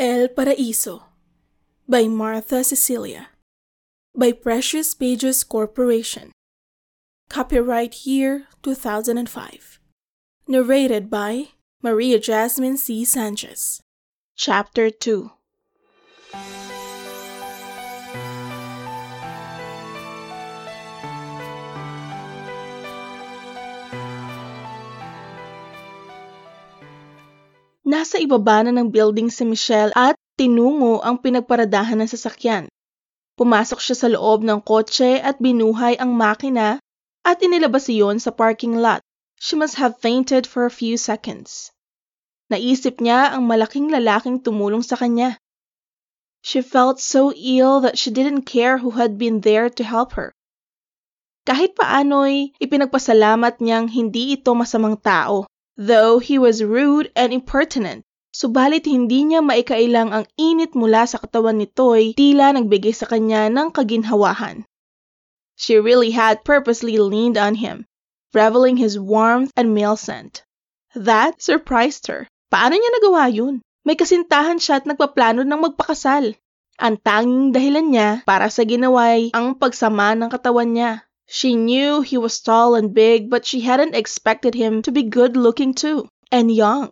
El Paraíso by Martha Cecilia by Precious Pages Corporation. Copyright year 2005. Narrated by Maria Jasmine C. Sanchez. Chapter 2 Nasa ibaba na ng building si Michelle at tinungo ang pinagparadahan ng sasakyan. Pumasok siya sa loob ng kotse at binuhay ang makina at inilabas iyon sa parking lot. She must have fainted for a few seconds. Naisip niya ang malaking lalaking tumulong sa kanya. She felt so ill that she didn't care who had been there to help her. Kahit paano'y ipinagpasalamat niyang hindi ito masamang tao though he was rude and impertinent. Subalit hindi niya maikailang ang init mula sa katawan nito'y tila nagbigay sa kanya ng kaginhawahan. She really had purposely leaned on him, reveling his warmth and male scent. That surprised her. Paano niya nagawa yun? May kasintahan siya at nagpaplano ng magpakasal. Ang tanging dahilan niya para sa ginaway ang pagsama ng katawan niya. She knew he was tall and big, but she hadn't expected him to be good looking too, and young.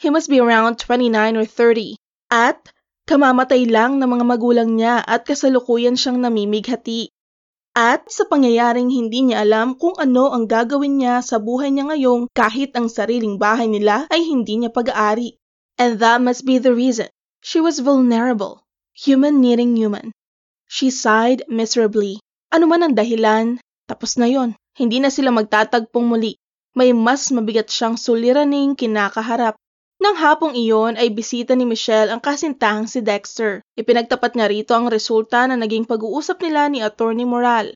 He must be around 29 or 30. At kamamatay lang ng mga magulang niya at kasalukuyan siyang namimighati. At sa pangyayaring hindi niya alam kung ano ang gagawin niya sa buhay niya ngayong kahit ang sariling bahay nila ay hindi niya pag-aari. And that must be the reason. She was vulnerable, human needing human. She sighed miserably. Ano man ang dahilan, tapos na yon. Hindi na sila magtatagpong muli. May mas mabigat siyang suliraning kinakaharap. Nang hapong iyon ay bisita ni Michelle ang kasintahang si Dexter. Ipinagtapat niya rito ang resulta na naging pag-uusap nila ni Attorney Moral.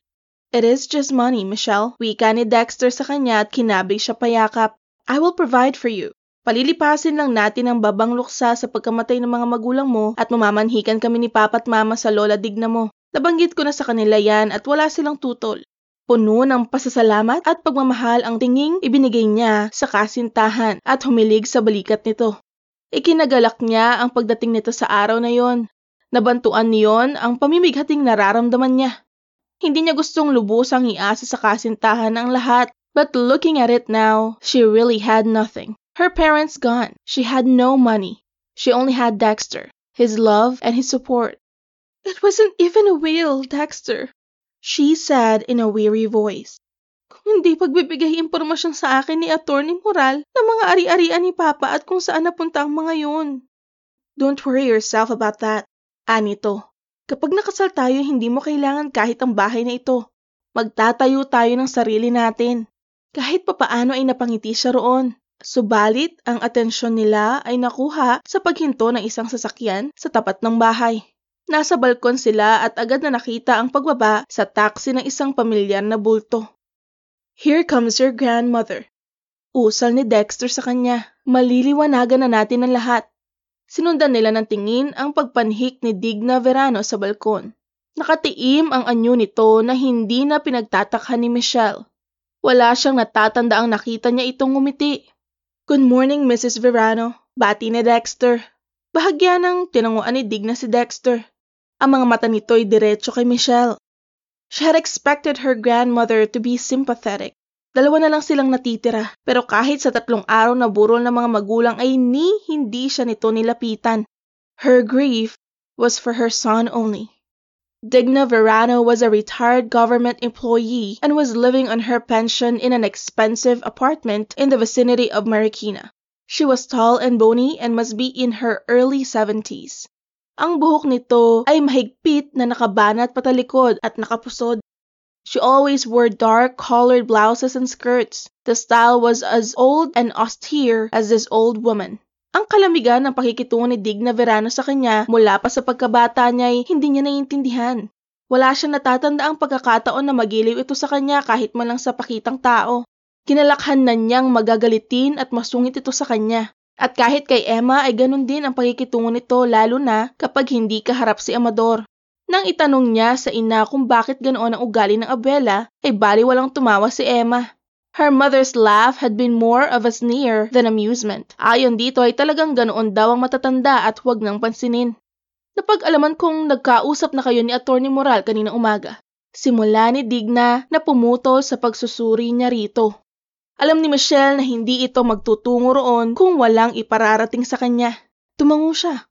It is just money, Michelle. Wika ni Dexter sa kanya at kinabig siya payakap. I will provide for you. Palilipasin lang natin ang babang luksa sa pagkamatay ng mga magulang mo at mamamanhikan kami ni Papa at Mama sa lola digna mo. Nabanggit ko na sa kanila yan at wala silang tutol. Puno ng pasasalamat at pagmamahal ang tinging ibinigay niya sa kasintahan at humilig sa balikat nito. Ikinagalak niya ang pagdating nito sa araw na yon. Nabantuan niyon ang pamimighating nararamdaman niya. Hindi niya gustong lubusang iasa sa kasintahan ang lahat, but looking at it now, she really had nothing. Her parents gone. She had no money. She only had Dexter, his love and his support. It wasn't even a will, Dexter, She said in a weary voice. Kung hindi pagbibigay impormasyon sa akin ni Attorney Moral ng mga ari-arian ni Papa at kung saan napunta ang mga yun. Don't worry yourself about that. Anito, kapag nakasal tayo, hindi mo kailangan kahit ang bahay na ito. Magtatayo tayo ng sarili natin. Kahit papaano ay napangiti siya roon. Subalit, ang atensyon nila ay nakuha sa paghinto ng isang sasakyan sa tapat ng bahay. Nasa balkon sila at agad na nakita ang pagbaba sa taxi ng isang pamilyar na bulto. Here comes your grandmother. Usal ni Dexter sa kanya. Maliliwanagan na natin ang lahat. Sinundan nila ng tingin ang pagpanhik ni Digna Verano sa balkon. Nakatiim ang anyo nito na hindi na pinagtatakhan ni Michelle. Wala siyang natatanda ang nakita niya itong ngumiti. Good morning, Mrs. Verano. Bati ni Dexter. Bahagya ng tinanguan ni Digna si Dexter. Ang mga mata nito'y diretso kay Michelle. She had expected her grandmother to be sympathetic. Dalawa na lang silang natitira, pero kahit sa tatlong araw na burol ng mga magulang ay ni hindi siya nito nilapitan. Her grief was for her son only. Digna Verano was a retired government employee and was living on her pension in an expensive apartment in the vicinity of Marikina. She was tall and bony and must be in her early 70s. Ang buhok nito ay mahigpit na nakabanat patalikod at nakapusod. She always wore dark colored blouses and skirts. The style was as old and austere as this old woman. Ang kalamigan ng pakikitungo ni Digna Verano sa kanya mula pa sa pagkabata niya ay hindi niya naiintindihan. Wala siyang natatanda ang pagkakataon na magiliw ito sa kanya kahit man lang sa pakitang tao. Kinalakhan na niyang magagalitin at masungit ito sa kanya. At kahit kay Emma ay ganun din ang pagkikitungo nito lalo na kapag hindi kaharap si Amador. Nang itanong niya sa ina kung bakit ganoon ang ugali ng Abela, ay bali walang tumawa si Emma. Her mother's laugh had been more of a sneer than amusement. Ayon dito ay talagang ganoon daw ang matatanda at huwag nang pansinin. Napag-alaman kong nagkausap na kayo ni Attorney Moral kanina umaga. Simula ni Digna na pumutol sa pagsusuri niya rito. Alam ni Michelle na hindi ito magtutungo roon kung walang ipararating sa kanya. Tumango siya.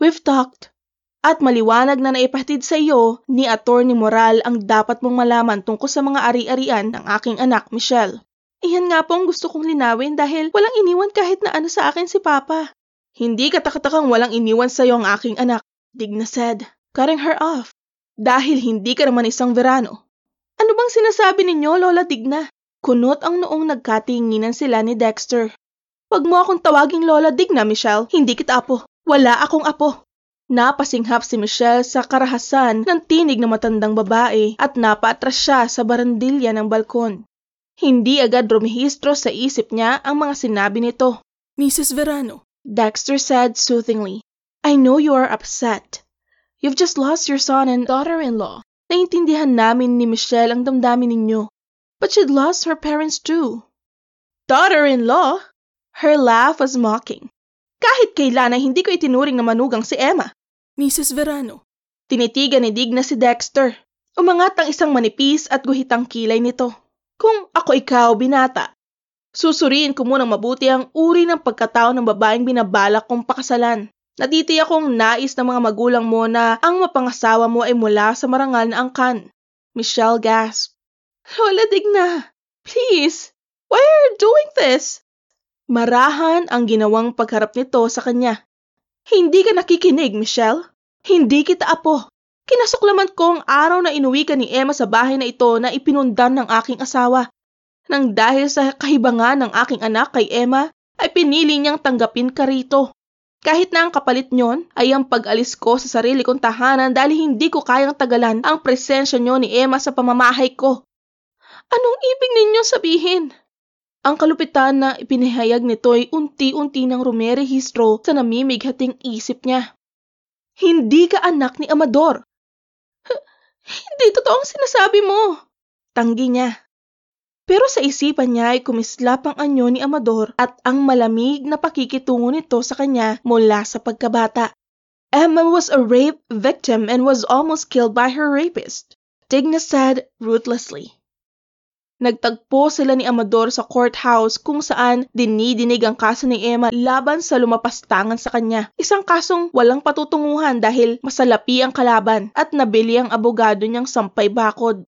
We've talked. At maliwanag na naipahatid sa iyo ni Attorney Moral ang dapat mong malaman tungkol sa mga ari-arian ng aking anak, Michelle. Iyan nga po ang gusto kong linawin dahil walang iniwan kahit na ano sa akin si Papa. Hindi katakatakang walang iniwan sa iyo ang aking anak, Digna said, cutting her off. Dahil hindi ka naman isang verano. Ano bang sinasabi ninyo, Lola Digna? Kunot ang noong nagkatinginan sila ni Dexter. Huwag mo akong tawaging Lola Digna, Michelle. Hindi kita apo. Wala akong apo. Napasinghap si Michelle sa karahasan ng tinig ng matandang babae at napaatras siya sa barandilya ng balkon. Hindi agad rumihistro sa isip niya ang mga sinabi nito. Mrs. Verano, Dexter said soothingly, I know you are upset. You've just lost your son and daughter-in-law. Naintindihan namin ni Michelle ang damdamin ninyo. But she'd lost her parents too. Daughter-in-law? Her laugh was mocking. Kahit kailan ay hindi ko itinuring na manugang si Emma. Mrs. Verano, Tinitigan ni Digna si Dexter. Umangat ang isang manipis at guhitang kilay nito. Kung ako ikaw, binata, susuriin ko munang mabuti ang uri ng pagkatao ng babaeng binabalak kong pakasalan. Natitiyak kong nais ng mga magulang mo na ang mapangasawa mo ay mula sa marangal na angkan. Michelle gasped. Lola Digna, please, why are you doing this? Marahan ang ginawang pagharap nito sa kanya. Hindi ka nakikinig, Michelle. Hindi kita apo. Kinasuklaman ko ang araw na inuwi ka ni Emma sa bahay na ito na ipinundan ng aking asawa. Nang dahil sa kahibangan ng aking anak kay Emma, ay pinili niyang tanggapin ka rito. Kahit na ang kapalit niyon ay ang pag-alis ko sa sarili kong tahanan dahil hindi ko kayang tagalan ang presensya niyo ni Emma sa pamamahay ko. Anong ibig ninyo sabihin? Ang kalupitan na ipinahayag nito ay unti-unti nang rumerehistro sa namimighating isip niya. Hindi ka anak ni Amador. Hindi totoo ang sinasabi mo. Tanggi niya. Pero sa isipan niya ay kumislap ang anyo ni Amador at ang malamig na pakikitungo nito sa kanya mula sa pagkabata. Emma was a rape victim and was almost killed by her rapist, Digna said ruthlessly. Nagtagpo sila ni Amador sa courthouse kung saan dinidinig ang kaso ni Emma laban sa lumapastangan sa kanya. Isang kasong walang patutunguhan dahil masalapi ang kalaban at nabili ang abogado niyang sampay bakod.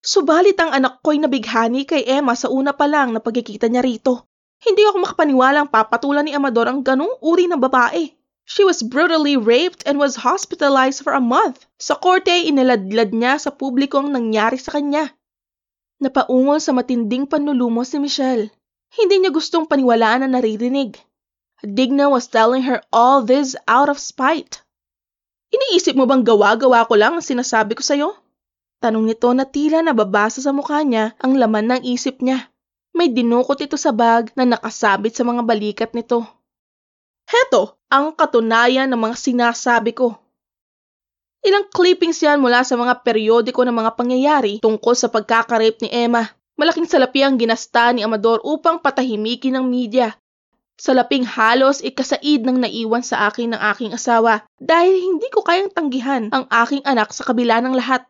Subalit ang anak ko'y nabighani kay Emma sa una pa lang na pagkikita niya rito. Hindi ako makapaniwalang papatulan ni Amador ang ganong uri ng babae. She was brutally raped and was hospitalized for a month. Sa korte ay iniladlad niya sa publiko ang nangyari sa kanya. Napaungol sa matinding panlulumo si Michelle. Hindi niya gustong paniwalaan ang naririnig. Digna was telling her all this out of spite. Iniisip mo bang gawa-gawa ko lang ang sinasabi ko sa'yo? Tanong nito na tila nababasa sa mukha niya ang laman ng isip niya. May dinukot ito sa bag na nakasabit sa mga balikat nito. Heto ang katunayan ng mga sinasabi ko. Ilang clippings yan mula sa mga periodiko ng mga pangyayari tungkol sa pagkakarape ni Emma. Malaking salapi ang ginasta ni Amador upang patahimikin ng media. Salaping halos ikasaid ng naiwan sa akin ng aking asawa dahil hindi ko kayang tanggihan ang aking anak sa kabila ng lahat.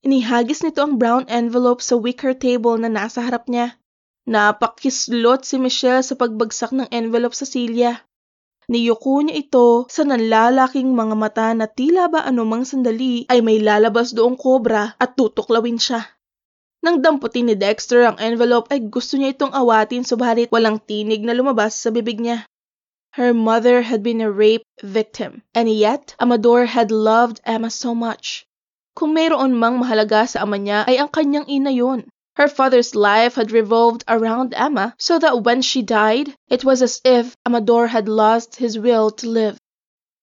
Inihagis nito ang brown envelope sa wicker table na nasa harap niya. Napakislot si Michelle sa pagbagsak ng envelope sa silya. Niyuko niya ito sa nanlalaking mga mata na tila ba anumang sandali ay may lalabas doong kobra at tutuklawin siya. Nang damputin ni Dexter ang envelope ay gusto niya itong awatin subalit walang tinig na lumabas sa bibig niya. Her mother had been a rape victim, and yet Amador had loved Emma so much. Kung mayroon mang mahalaga sa ama niya ay ang kanyang ina yun. Her father's life had revolved around Emma, so that when she died, it was as if Amador had lost his will to live.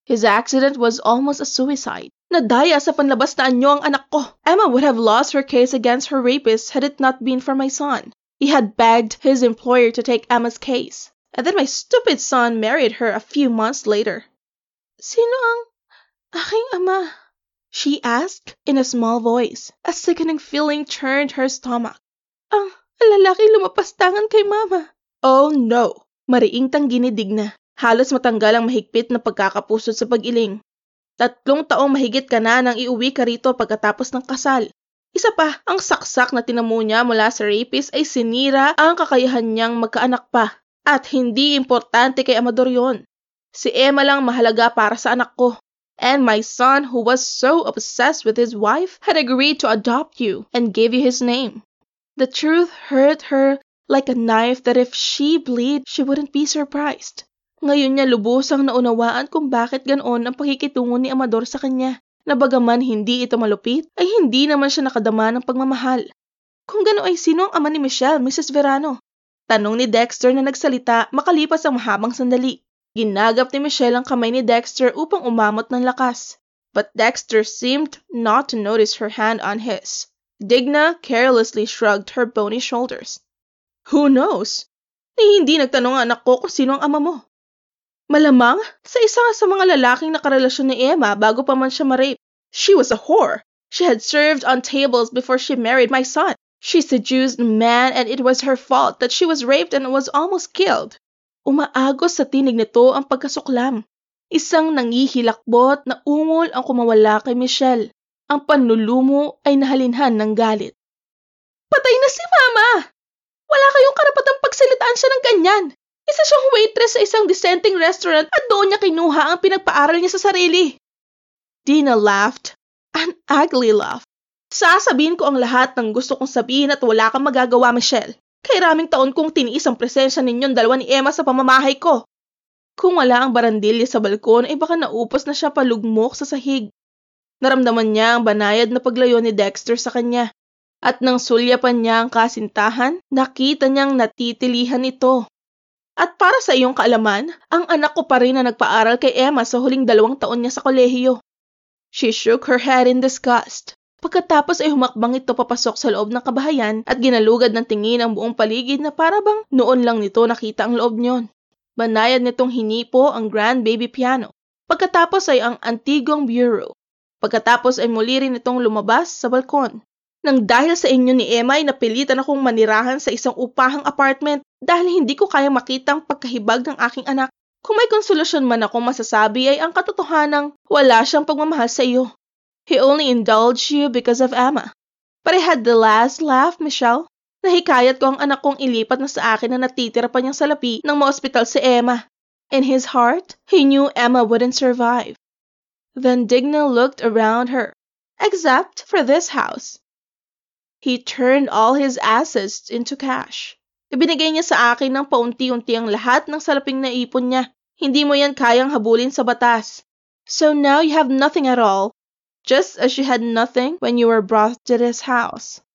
His accident was almost a suicide. Nadaya sa panlabas na anyo ang anak ko. Emma would have lost her case against her rapist had it not been for my son. He had begged his employer to take Emma's case. And then my stupid son married her a few months later. Sino ang aking ama? She asked in a small voice. A sickening feeling churned her stomach. Ang Ang lalaki lumapastangan kay mama. Oh no! Mariing tangginidig na. Halos matanggal ang mahigpit na pagkakapusod sa pag-iling. Tatlong taong mahigit ka na nang iuwi ka rito pagkatapos ng kasal. Isa pa, ang saksak na tinamo niya mula sa rapist ay sinira ang kakayahan niyang magkaanak pa. At hindi importante kay Amador yon. Si Emma lang mahalaga para sa anak ko. And my son, who was so obsessed with his wife, had agreed to adopt you and gave you his name. The truth hurt her like a knife that if she bleed, she wouldn't be surprised. Ngayon niya lubusang naunawaan kung bakit ganoon ang pakikitungo ni Amador sa kanya na bagaman hindi ito malupit, ay hindi naman siya nakadama ng pagmamahal. Kung gano ay sino ang ama ni Michelle, Mrs. Verano? Tanong ni Dexter na nagsalita makalipas ang mahabang sandali. Ginagap ni Michelle ang kamay ni Dexter upang umamot ng lakas. But Dexter seemed not to notice her hand on his. Digna carelessly shrugged her bony shoulders. Who knows? Ni hindi nagtanong ang anak ko kung sino ang ama mo. Malamang sa isa sa mga lalaking nakarelasyon ni Emma bago pa man siya ma-rape. She was a whore. She had served on tables before she married my son. She seduced man and it was her fault that she was raped and was almost killed. Umaagos sa tinig nito ang pagkasuklam. Isang nangihilakbot na ungol ang kumawala kay Michelle. Ang panlulumo ay nahalinhan ng galit. Patay na si Mama! Wala kayong karapatang pagsalitaan siya ng ganyan. Isa siyang waitress sa isang dissenting restaurant at doon niya kinuha ang pinagpaaral niya sa sarili. Dina laughed. An ugly laugh. Sasabihin ko ang lahat ng gusto kong sabihin at wala kang magagawa, Michelle. Kay raming taon kong tiniis ang presensya ninyong dalawa ni Emma sa pamamahay ko. Kung wala ang barandilya sa balkon, ay baka naupos na siya palugmok sa sahig. Naramdaman niya ang banayad na paglayo ni Dexter sa kanya. At nang sulyapan niya ang kasintahan, nakita niyang natitilihan ito. At para sa iyong kaalaman, ang anak ko pa rin na nagpaaral kay Emma sa huling dalawang taon niya sa kolehiyo. She shook her head in disgust. Pagkatapos ay humakbang ito papasok sa loob ng kabahayan at ginalugad ng tingin ang buong paligid na para bang noon lang nito nakita ang loob niyon. Banayad nitong hinipo ang grand baby piano. Pagkatapos ay ang antigong bureau. Pagkatapos ay muli rin itong lumabas sa balkon. Nang dahil sa inyo ni Emma ay napilitan akong manirahan sa isang upahang apartment dahil hindi ko kayang makita ang pagkahibag ng aking anak. Kung may konsolusyon man akong masasabi ay ang katotohanang wala siyang pagmamahal sa iyo. He only indulged you because of Emma. But I had the last laugh, Michelle. Nahikayat ko ang anak kong ilipat na sa akin na natitira pa niyang salapi ng maospital si Emma. In his heart, he knew Emma wouldn't survive. Then Digna looked around her, except for this house. He turned all his assets into cash. Ibinigay niya sa akin ng paunti-unti ang lahat ng salaping na ipon niya. Hindi mo yan kayang habulin sa batas. So now you have nothing at all, just as you had nothing when you were brought to this house.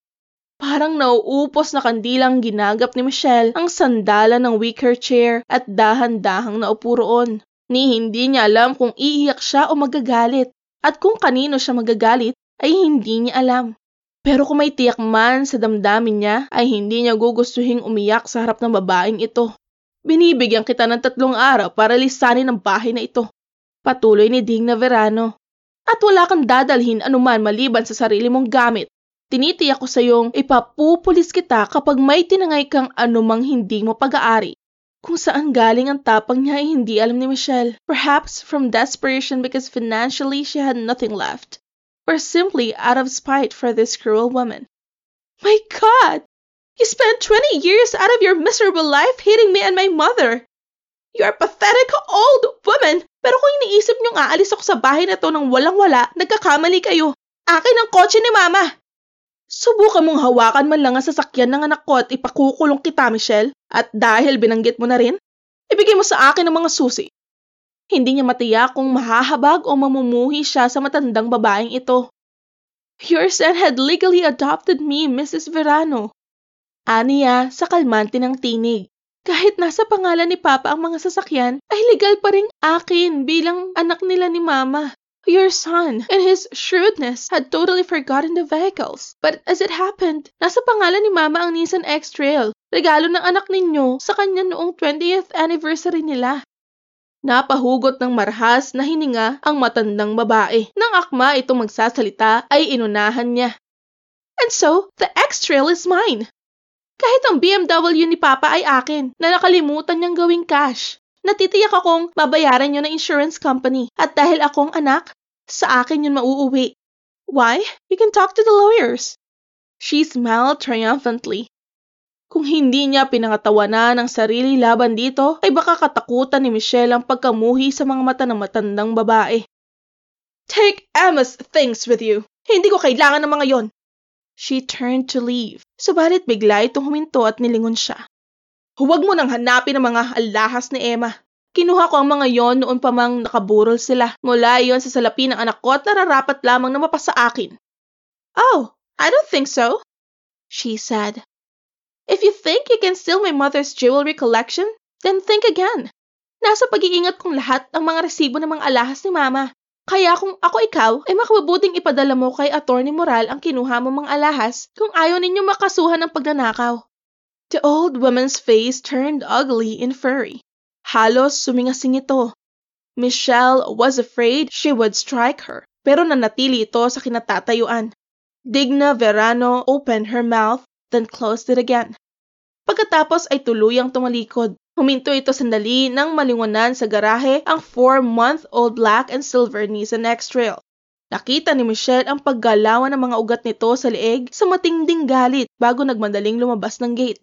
Parang nauupos na kandilang ginagap ni Michelle ang sandala ng wicker chair at dahan-dahang naupo. Ni hindi niya alam kung iiyak siya o magagalit. At kung kanino siya magagalit ay hindi niya alam. Pero kung may tiyak man sa damdamin niya, ay hindi niya gugustuhing umiyak sa harap ng babaeng ito. Binibigyan kita ng tatlong araw para lisanin ang bahay na ito. Patuloy ni Ding na Verano. At wala kang dadalhin anuman maliban sa sarili mong gamit. Tinitiyak ko sa iyong ipapupulis kita kapag may tinangay kang anumang hindi mo pag-aari. Kung saan galing ang tapang niya ay hindi alam ni Michelle. Perhaps from desperation because financially she had nothing left or simply out of spite for this cruel woman. My God! You spent 20 years out of your miserable life hating me and my mother. You are pathetic old woman. Pero kung iniisip niyong aalis ako sa bahay na to nang walang-wala, nagkakamali kayo. Akin ang kotse ni Mama. Subukan mong hawakan man lang ang sasakyan ng anak ko at ipakukulong kita, Michelle. At dahil binanggit mo na rin, ibigay mo sa akin ang mga susi. Hindi niya matiyak kung mahahabag o mamumuhi siya sa matandang babaeng ito. Your son had legally adopted me, Mrs. Verano. Aniya sa kalmante ng tinig. Kahit nasa pangalan ni Papa ang mga sasakyan, ay legal pa rin akin bilang anak nila ni Mama. Your son, in his shrewdness, had totally forgotten the vehicles. But as it happened, nasa pangalan ni Mama ang Nissan X-Trail. Regalo ng anak ninyo sa kanya noong 20th anniversary nila. Napahugot ng marhas na hininga ang matandang babae. Nang akma itong magsasalita ay inunahan niya. And so, the X-Trail is mine. Kahit ang BMW ni Papa ay akin na nakalimutan niyang gawing cash. Natitiyak akong babayaran yun ng insurance company at dahil akong anak, sa akin yun mauuwi. Why? You can talk to the lawyers. She smiled triumphantly. Kung hindi niya pinangatawanan ang sarili laban dito, ay baka katakutan ni Michelle ang pagkamuhi sa mga mata ng matandang babae. Take Emma's things with you. Hindi ko kailangan ng mga yon. She turned to leave. Subalit bigla itong huminto at nilingon siya. Huwag mo nang hanapin ang mga alahas ni Emma. Kinuha ko ang mga yon noon pa mang nakaburol sila. Mula yon sa salapi ng anak ko at nararapat lamang na mapasa akin. Oh, I don't think so, she said. If you think you can steal my mother's jewelry collection, then think again. Nasa pag-iingat kong lahat ang mga resibo ng mga alahas ni Mama. Kaya kung ako ikaw, ay makabubuting ipadala mo kay Attorney Moral ang kinuha mo mga alahas kung ayaw ninyo makasuhan ng pagnanakaw. The old woman's face turned ugly and furry. Halos sumingasing ito. Michelle was afraid she would strike her, pero nanatili ito sa kinatatayuan. Digna Verano opened her mouth, then closed it again. Pagkatapos ay tuluyang tumalikod. Huminto ito sandali nang malingonan sa garahe ang four-month-old black and silver Nissan X-Trail. Nakita ni Michelle ang paggalawan ng mga ugat nito sa leeg sa matinding galit bago nagmadaling lumabas ng gate.